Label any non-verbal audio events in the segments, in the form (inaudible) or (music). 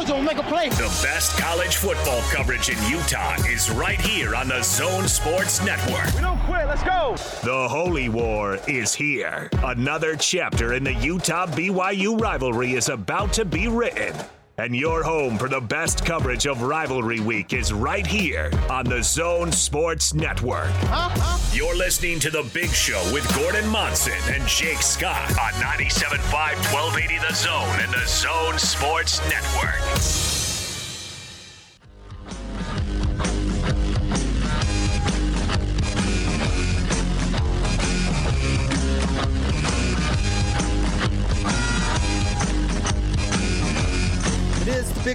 Jones will make a play. The best college football coverage in Utah is right here on the Zone Sports Network. We don't quit. Let's go. The Holy War is here. Another chapter in the Utah BYU rivalry is about to be written. And your home for the best coverage of Rivalry Week is right here on the Zone Sports Network. You're listening to The Big Show with Gordon Monson and Jake Scott on 97.5 1280 The Zone and the Zone Sports Network.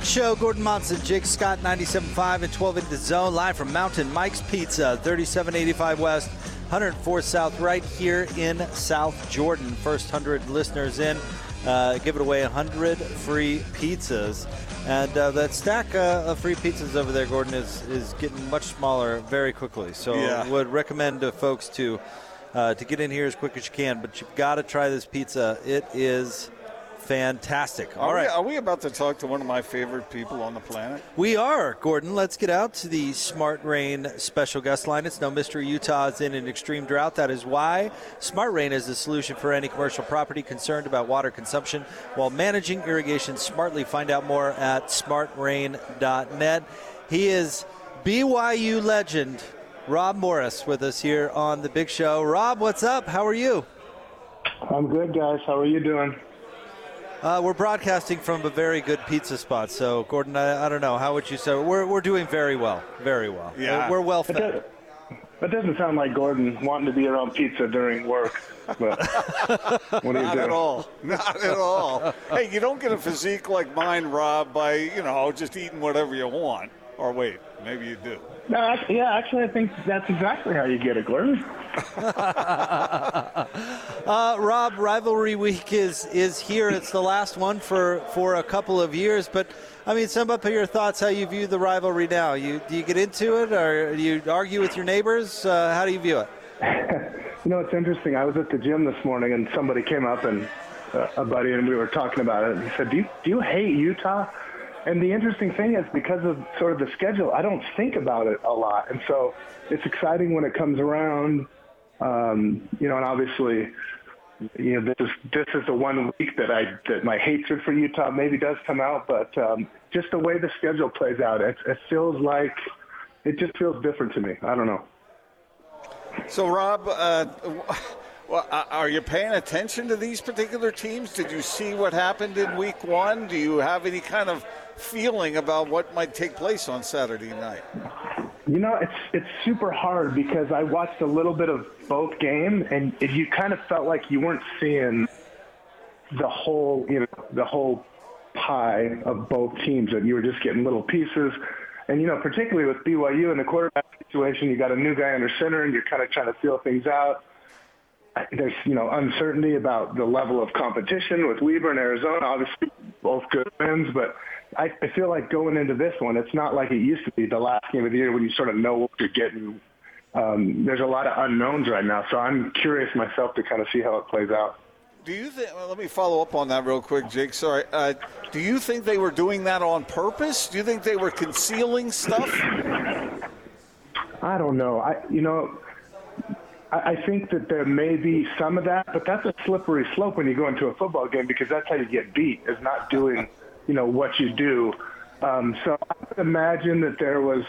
Show. Gordon Monson, Jake Scott, 97.5 and 12 in the zone, live from Mountain Mike's Pizza, 3785 West, 104 South, right here in South Jordan. First 100 listeners in, uh, give it away 100 free pizzas. And uh, that stack uh, of free pizzas over there, Gordon, is, is getting much smaller very quickly. So Yeah. would recommend to folks to uh, to get in here as quick as you can. But you've got to try this pizza. It is fantastic. All Are, right. we, are we about to talk to one of my favorite people on the planet? We are, Gordon. Let's get out to the Smart Rain special guest line. It's no mystery Utah is in an extreme drought. That is why Smart Rain is the solution for any commercial property concerned about water consumption while managing irrigation smartly. Find out more at smartrain.net. He is BYU legend Rob Morris with us here on the Big Show. Rob, what's up? How are you? I'm good, guys. How are you doing? Uh, we're broadcasting from a very good pizza spot. So, Gordon, I, I don't know. How would you say? We're, we're doing very well. Very well. Yeah. We're, we're well That, fed. does, that doesn't sound like Gordon wanting to be around pizza during work. But (laughs) what do you Not do? at all. Not at all. hey, you don't get a physique like mine, Rob, by, you know, just eating whatever you want. Or wait, maybe you do. No, actually, yeah, actually, I think that's exactly how you get it, Gordon. (laughs) Uh, Rob, rivalry week is is here. It's the last one for, for a couple of years. But I mean, sum up your thoughts. How you view the rivalry now? You do you get into it, or do you argue with your neighbors? Uh, how do you view it? (laughs) You know, it's interesting. I was at the gym this morning, and somebody came up and uh, a buddy, and we were talking about it. And he said, "Do you do you hate Utah?" And the interesting thing is, because of sort of the schedule, I don't think about it a lot, and so it's exciting when it comes around. Um, you know, and obviously, you know, this is this is the one week that I that my hatred for Utah maybe does come out, but um, just the way the schedule plays out, it, it feels like it just feels different to me. I don't know. So, Rob, uh, well, uh, are you paying attention to these particular teams? Did you see what happened in week one? Do you have any kind of feeling about what might take place on Saturday night? You know, it's it's super hard because I watched a little bit of both games, and you kind of felt like you weren't seeing the whole, you know, the whole pie of both teams, and you were just getting little pieces. And you know, particularly with BYU in the quarterback situation, you got a new guy under center, and you're kind of trying to feel things out. There's you know uncertainty about the level of competition with Weber and Arizona. Obviously, both good wins, but I, I feel like going into this one, it's not like it used to be the last game of the year when you sort of know what you're getting. Um, there's a lot of unknowns right now, so I'm curious myself to kind of see how it plays out. Do you think? Well, let me follow up on that real quick, Jake. Sorry. Uh, do you think they were doing that on purpose? Do you think they were concealing stuff? I don't know. I you know, I, think that there may be some of that, but that's a slippery slope when you go into a football game because that's how you get beat is not doing, you know, what you do. Um, so I would imagine that there was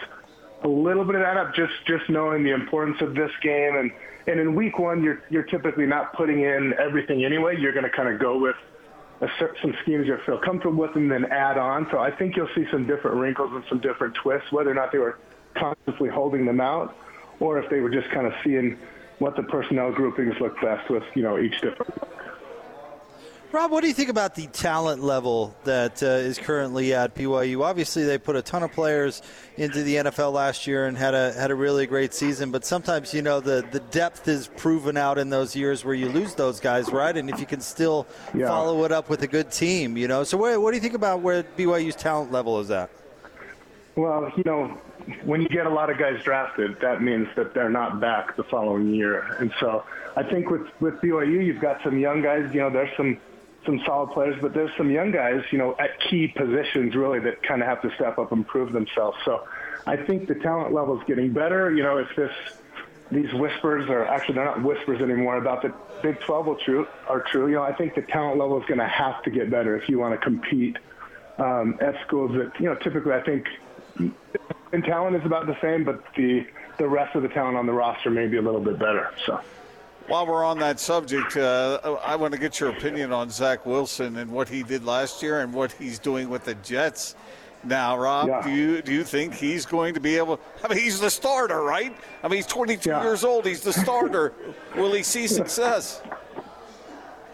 a little bit of that up just just knowing the importance of this game and and in week one you're you're typically not putting in everything anyway. You're going to kind of go with a, some schemes you feel comfortable with and then add on. So I think you'll see some different wrinkles and some different twists, whether or not they were consciously holding them out or if they were just kind of seeing what the personnel groupings look best with, you know, each different. Rob, what do you think about the talent level that uh, is currently at BYU? Obviously, they put a ton of players into the NFL last year and had a had a really great season. But sometimes, you know, the, the depth is proven out in those years where you lose those guys, right? And if you can still Yeah. follow it up with a good team, you know. So, what, what do you think about where BYU's talent level is at? Well, you know, when you get a lot of guys drafted, that means that they're not back the following year. And so I think with, with BYU, you've got some young guys, you know, there's some, some solid players, but there's some young guys, you know, at key positions really that kind of have to step up and prove themselves. So I think the talent level is getting better. You know, if this these whispers are actually they're not whispers anymore about the Big 12 will true are true. You know, I think the talent level is going to have to get better if you want to compete um, at schools that you know typically I think in talent is about the same, but the the rest of the talent on the roster may be a little bit better. So. While we're on that subject, uh, I want to get your opinion on Zach Wilson and what he did last year and what he's doing with the Jets now. Rob, yeah. do you do you think he's going to be able? I mean, he's the starter, right? I mean, he's 22 yeah. years old. He's the starter. (laughs) Will he see success?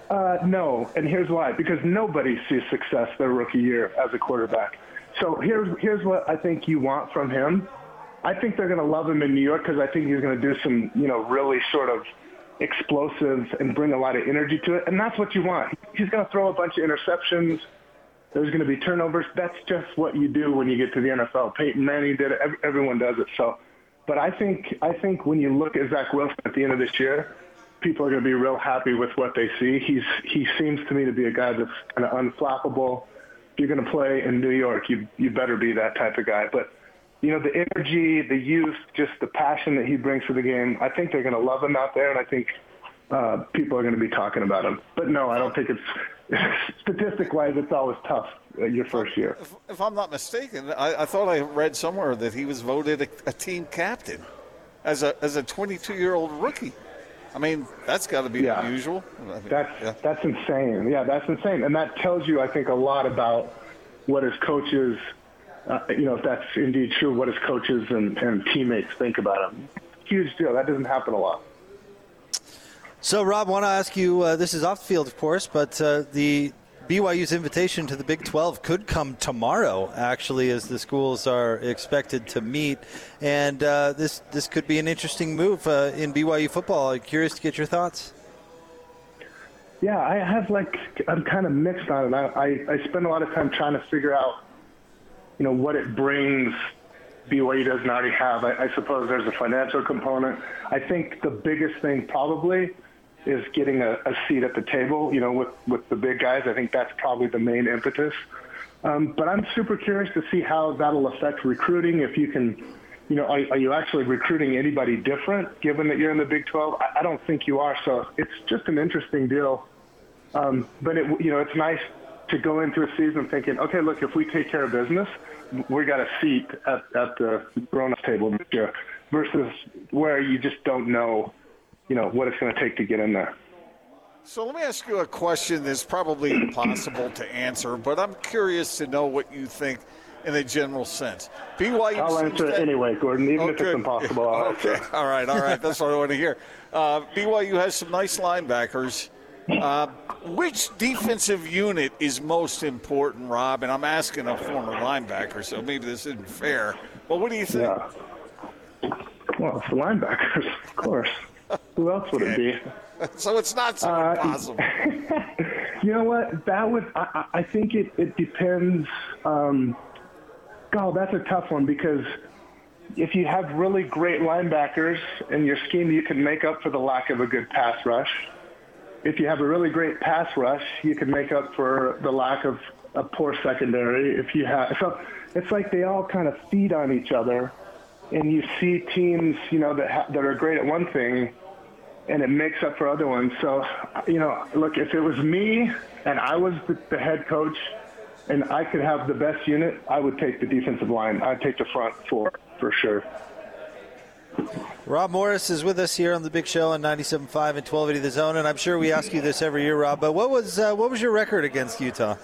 Uh, no, and here's why: because nobody sees success their rookie year as a quarterback. So here's here's what I think you want from him. I think they're going to love him in New York because I think he's going to do some, you know, really sort of explosive and bring a lot of energy to it. And that's what you want. He's going to throw a bunch of interceptions. There's going to be turnovers. That's just what you do when you get to the NFL. Peyton Manning did it. Everyone does it. So, but I think I think when you look at Zach Wilson at the end of this year, people are going to be real happy with what they see. He's he seems to me to be a guy that's kind of unflappable. You're going to play in New York, you you better be that type of guy. But you know, the energy, the youth, just the passion that he brings to the game. I think they're going to love him out there, and I think uh, people are going to be talking about him. But no, I don't think it's (laughs) statistic-wise. It's always tough uh, your first year. If, if I'm not mistaken, I, I, thought I read somewhere that he was voted a, a team captain as a as a 22-year-old rookie. I mean, that's got to be yeah. unusual. I mean, that's yeah. that's insane. Yeah, that's insane, and that tells you, I think, a lot about what his coaches uh, you know, if that's indeed true, what his coaches and, and teammates think about him. Huge deal. That doesn't happen a lot. So, Rob, I want to ask you uh, this is off the field, of course, but uh, the BYU's invitation to the Big 12 could come tomorrow, actually, as the schools are expected to meet. And uh, this, this could be an interesting move uh, in BYU football. I'm curious to get your thoughts. Yeah, I have like, I'm kind of mixed on it. I, I, I spend a lot of time trying to figure out you know, what it brings BYU doesn't already have. I, I suppose there's a financial component. I think the biggest thing probably is getting a, a seat at the table, you know, with, with the big guys. I think that's probably the main impetus. Um, but I'm super curious to see how that'll affect recruiting. If you can, you know, are, are you actually recruiting anybody different given that you're in the Big 12? I, I don't think you are. So it's just an interesting deal. Um, but it, you know, it's nice to go into a season thinking, okay, look, if we take care of business, we got a seat at, at the grown-up table this year, versus where you just don't know, you know, what it's going to take to get in there. So let me ask you a question that's probably (coughs) impossible to answer, but I'm curious to know what you think in a general sense. BYU. I'll answer it anyway, Gordon, even if it's impossible. okay, all right, all right. That's what I want to hear. Uh, BYU has some nice linebackers. Uh, which defensive unit is most important, Rob? And I'm asking a former linebacker, so maybe this isn't fair. But what do you think? Yeah. Well, it's the linebackers, of course. (laughs) Who else would it be? (laughs) so it's not so uh, impossible. (laughs) you know what? That would. I, I think it, it depends. Um, God, that's a tough one because if you have really great linebackers in your scheme, you can make up for the lack of a good pass rush if you have a really great pass rush, you can make up for the lack of a poor secondary. If you have so, it's like they all kind of feed on each other, and you see teams, you know, that ha- that are great at one thing, and it makes up for other ones. So, you know, look, if it was me and I was the, the head coach, and I could have the best unit, I would take the defensive line. I'd take the front four for sure. Rob Morris is with us here on the Big Show on 97.5 and 1280 The Zone, and I'm sure we ask you this every year, Rob. But what was uh, what was your record against Utah?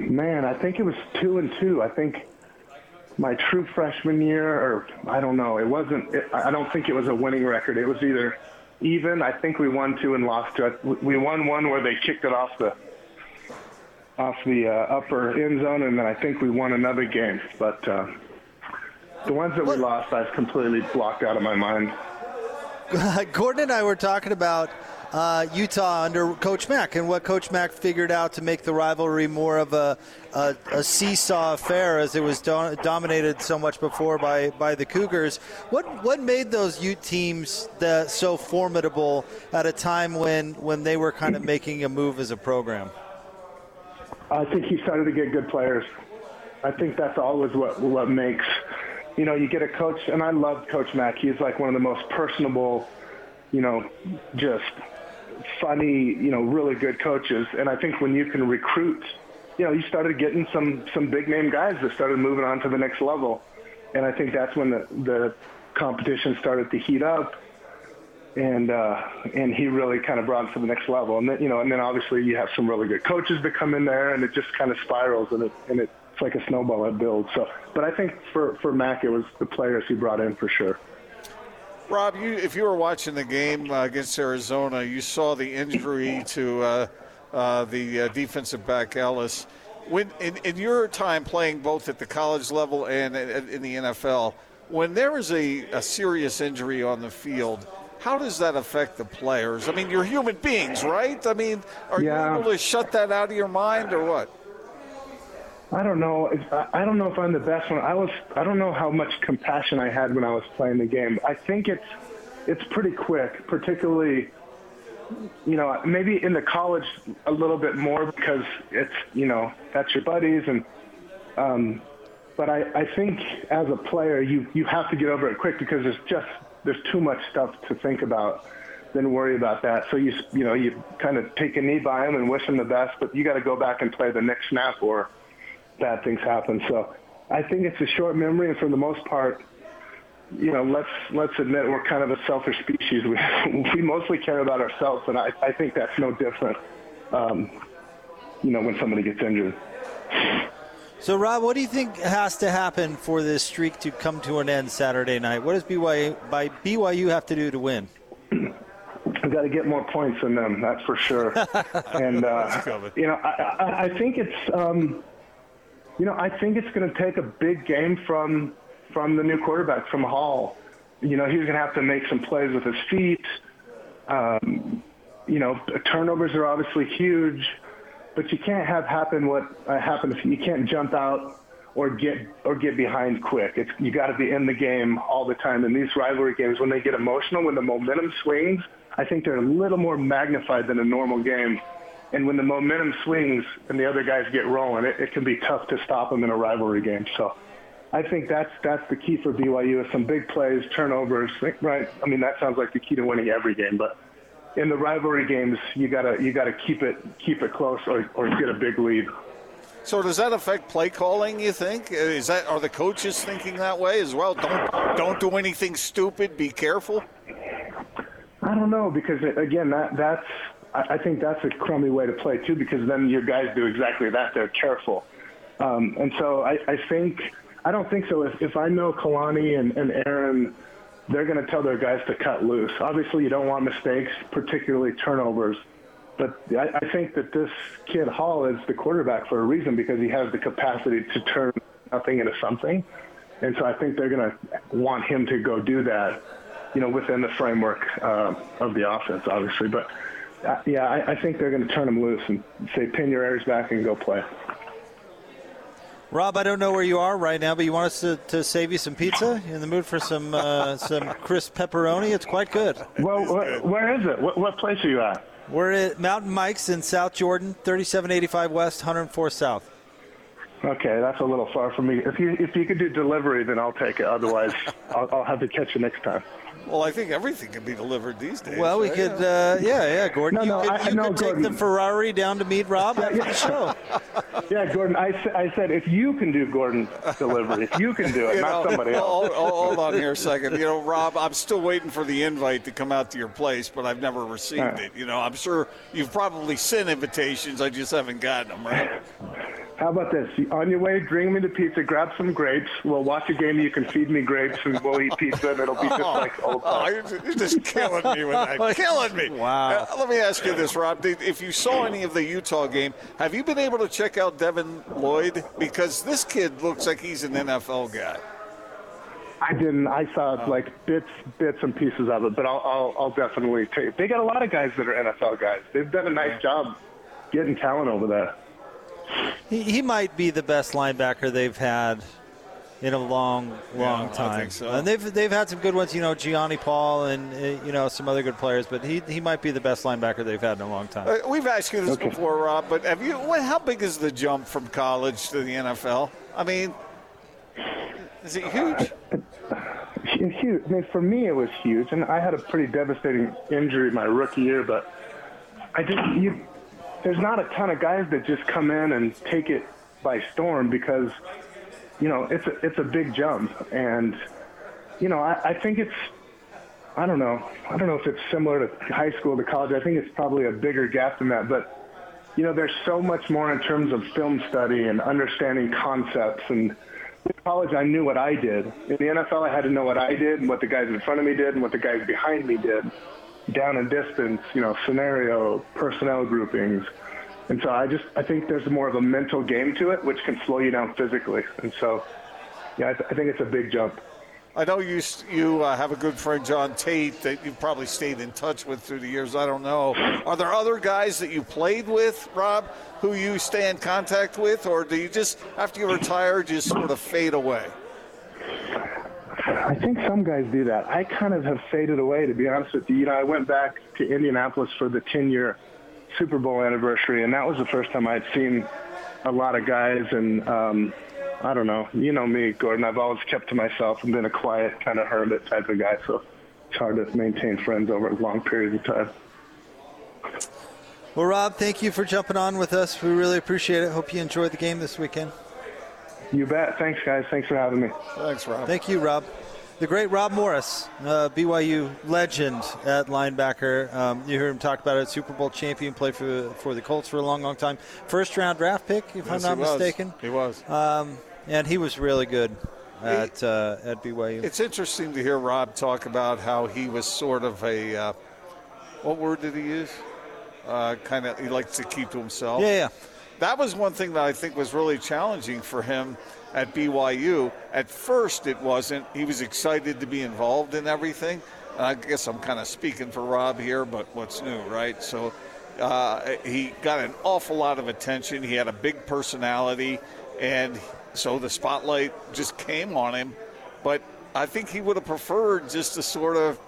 Man, I think it was two and two. I think my true freshman year, or I don't know, it wasn't. It, I don't think it was a winning record. It was either even. I think we won two and lost two. We won one where they kicked it off the off the uh, upper end zone, and then I think we won another game, but. Uh, the ones that we lost, I've completely blocked out of my mind. (laughs) Gordon and I were talking about uh, Utah under Coach Mack and what Coach Mack figured out to make the rivalry more of a, a, a seesaw affair as it was do- dominated so much before by, by the Cougars. What what made those Ute teams the, so formidable at a time when, when they were kind of making a move as a program? I think he started to get good players. I think that's always what what makes you know you get a coach, and I love Coach Mack. He's like one of the most personable, you know, just funny, you know, really good coaches. And I think when you can recruit, you know, you started getting some some big name guys that started moving on to the next level. And I think that's when the the competition started to heat up. And uh, and he really kind of brought it to the next level, and then you know, and then obviously you have some really good coaches that come in there, and it just kind of spirals, and it and it it's like a snowball that builds. So, but I think for for Mack, it was the players he brought in for sure. Rob, you, if you were watching the game uh, against Arizona, you saw the injury to uh, uh, the uh, defensive back Ellis. When in, in, your time playing both at the college level and in the NFL, when there is a, a serious injury on the field, how does that affect the players? I mean, you're human beings, right? I mean, are yeah. you able to shut that out of your mind or what? I don't know. I don't know if I'm the best one. I was. I don't know how much compassion I had when I was playing the game. I think it's it's pretty quick, particularly. You know, maybe in the college a little bit more because it's you know that's your buddies and. Um, but I, I think as a player, you you have to get over it quick because there's just there's too much stuff to think about than worry about that. So you you know you kind of take a knee by him and wish him the best, but you got to go back and play the next snap or bad things happen. So I think it's a short memory, and for the most part, you know, let's let's admit we're kind of a selfish species. (laughs) We we mostly care about ourselves, and I, I think that's no different. Um, you know, when somebody gets injured. So, Rob, what do you think has to happen for this streak to come to an end Saturday night? What does BYU by BYU have to do to win? We've got to get more points than them, that's for sure. (laughs) and uh, you know, I, I, I think it's. Um, you know, I think it's going to take a big game from from the new quarterback from Hall. You know, he's going to have to make some plays with his feet. Um, you know, turnovers are obviously huge, but you can't have happen what uh, happened. You can't jump out or get or get behind quick. It's you got to be in the game all the time. And these rivalry games, when they get emotional, when the momentum swings, I think they're a little more magnified than a normal game. And when the momentum swings and the other guys get rolling, it, it can be tough to stop them in a rivalry game. So I think that's that's the key for BYU is some big plays, turnovers, right? I mean, that sounds like the key to winning every game, but in the rivalry games, you gotta you gotta keep it keep it close or, or get a big lead. So does that affect play calling? You think is that are the coaches thinking that way as well? Don't don't do anything stupid. Be careful. I don't know because again that that's I think that's a crummy way to play too, because then your guys do exactly that. They're careful, um, and so I, I think I don't think so. If, if I know Kalani and, and Aaron, they're going to tell their guys to cut loose. Obviously, you don't want mistakes, particularly turnovers. But I, I think that this kid Hall is the quarterback for a reason because he has the capacity to turn nothing into something. And so I think they're going to want him to go do that, you know, within the framework uh, of the offense, obviously. But uh, yeah, I, I, think they're going to turn him loose and say, pin your ears back and go play. Rob, I don't know where you are right now, but you want us to, to save you some pizza? You in the mood for some uh, (laughs) some crisp pepperoni? It's quite good. Well, where, where is it? What, what place are you at? We're at Mountain Mike's in South Jordan, 3785 West, 104 South. Okay, that's a little far from me. If you if you could do delivery, then I'll take it. Otherwise, (laughs) I'll, I'll have to catch you next time. Well, I think everything can be delivered these days. Well, we right? could, uh, yeah, yeah, Gordon. No, you no, could, I, you no, could take the Ferrari down to meet Rob after the show. (laughs) Yeah, Gordon, I, I said if you can do Gordon delivery, if you can do it, You not know, somebody else. Hold, hold- hold on here a (laughs) second. You know, Rob, I'm still waiting for the invite to come out to your place, but I've never received All right. it. You know, I'm sure you've probably sent invitations. I just haven't gotten them, right? (laughs) How about this? On your way, bring me the pizza, grab some grapes. We'll watch a game. You can feed me grapes, and we'll eat pizza, and it'll be just like old Oh, times. you're, you're just killing me with that. (laughs) killing me. Wow. Uh, let me ask you this, Rob. If you saw any of the Utah game, have you been able to check out Devin Lloyd? Because this kid looks like he's an NFL guy. I didn't. I saw Oh. like bits, bits and pieces of it, but I'll, I'll, I'll definitely take. They got a lot of guys that are NFL guys. They've done a nice job getting talent over there. He, he might be the best linebacker they've had in a long, long I time. think so. And they've they've had some good ones, you know, Gionni Paul and uh, you know some other good players, but he he might be the best linebacker they've had in a long time. Uh, we've asked you this Okay. before, Rob, but have you? What, how big is the jump from college to the NFL? I mean, is it huge? Hu- Huge. I mean, for me, it was huge, and I had a pretty devastating injury my rookie year. But I just, you, there's not a ton of guys that just come in and take it by storm because, you know, it's a, it's a big jump, and you know, I, I think it's, I don't know, I don't know if it's similar to high school to college. I think it's probably a bigger gap than that, but. You know, there's so much more in terms of film study and understanding concepts and in college, I knew what I did. In the NFL, I had to know what I did and what the guys in front of me did and what the guys behind me did. Down and distance, you know, scenario, personnel groupings. And so I just, I think there's more of a mental game to it, which can slow you down physically. And so, yeah, I, th- I think it's a big jump. I know you you uh, have a good friend John Tait that you've probably stayed in touch with through the years. I don't know. Are there other guys that you played with, Rob, who you stay in contact with, or do you just after you retire just sort of fade away? I think some guys do that. I kind of have faded away, to be honest with you. You know, I went back to Indianapolis for the 10 year Super Bowl anniversary, and that was the first time I'd seen a lot of guys. And um, I don't know, you know me, Gordon. I've always kept to myself and been a quiet kind of hermit type of guy, so it's hard to maintain friends over long periods of time. Well, Rob, thank you for jumping on with us. We really appreciate it. Hope you enjoyed the game this weekend. You bet. Thanks, guys. Thanks for having me. Thanks, Rob. Thank you, Rob. The great Rob Morris, uh, BYU legend at linebacker. Um, you heard him talk about it. Super Bowl champion, played for for the Colts for a long, long time. First round draft pick, if Yes, I'm not he mistaken. He was. Um, and he was really good at uh, at BYU. It's interesting to hear Rob talk about how he was sort of a uh, what word did he use? Uh, kind of he likes to keep to himself. yeah, yeah. That was one thing that I think was really challenging for him at BYU. At first, it wasn't. He was excited to be involved in everything. I guess I'm kind of speaking for Rob here, but what's new, right? So uh, he got an awful lot of attention. He had a big personality, and so the spotlight just came on him. But I think he would have preferred just to sort of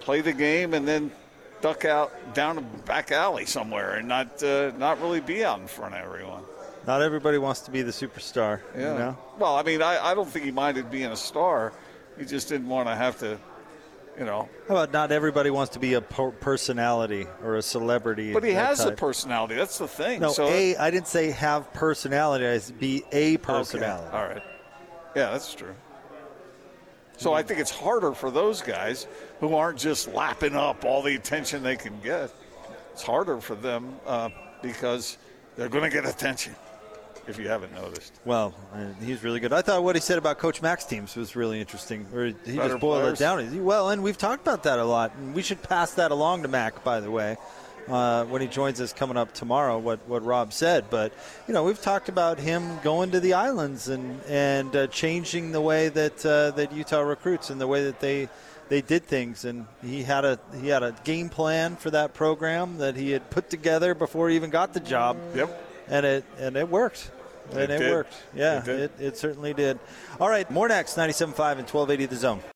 play the game and then duck out down a back alley somewhere and not uh, not really be out in front of everyone. Not everybody wants to be the superstar. You know? Well, I mean, I, I don't think he minded being a star. He just didn't want to have to, you know. How about not everybody wants to be a per- personality or a celebrity? But he has a personality. That's the thing. No, so a. I didn't say have personality. I said be a Okay. personality. All right. Yeah, that's true. So I think it's harder for those guys who aren't just lapping up all the attention they can get. It's harder for them uh, because they're going to get attention. If you haven't noticed, Well, uh, he's really good. I thought what he said about Coach Mack's teams was really interesting. Where he Better just boiled players. it down. Well, and we've talked about that a lot. And we should pass that along to Mack, by the way, uh, when he joins us coming up tomorrow. What what Rob said, but you know we've talked about him going to the islands and and uh, changing the way that uh, that Utah recruits and the way that they. They did things, and he had a he had a game plan for that program that he had put together before he even got the job yep. and it and it worked. And It it, worked. Yeah, It it, it certainly did. All right, more next, 97.5 and 1280 The Zone.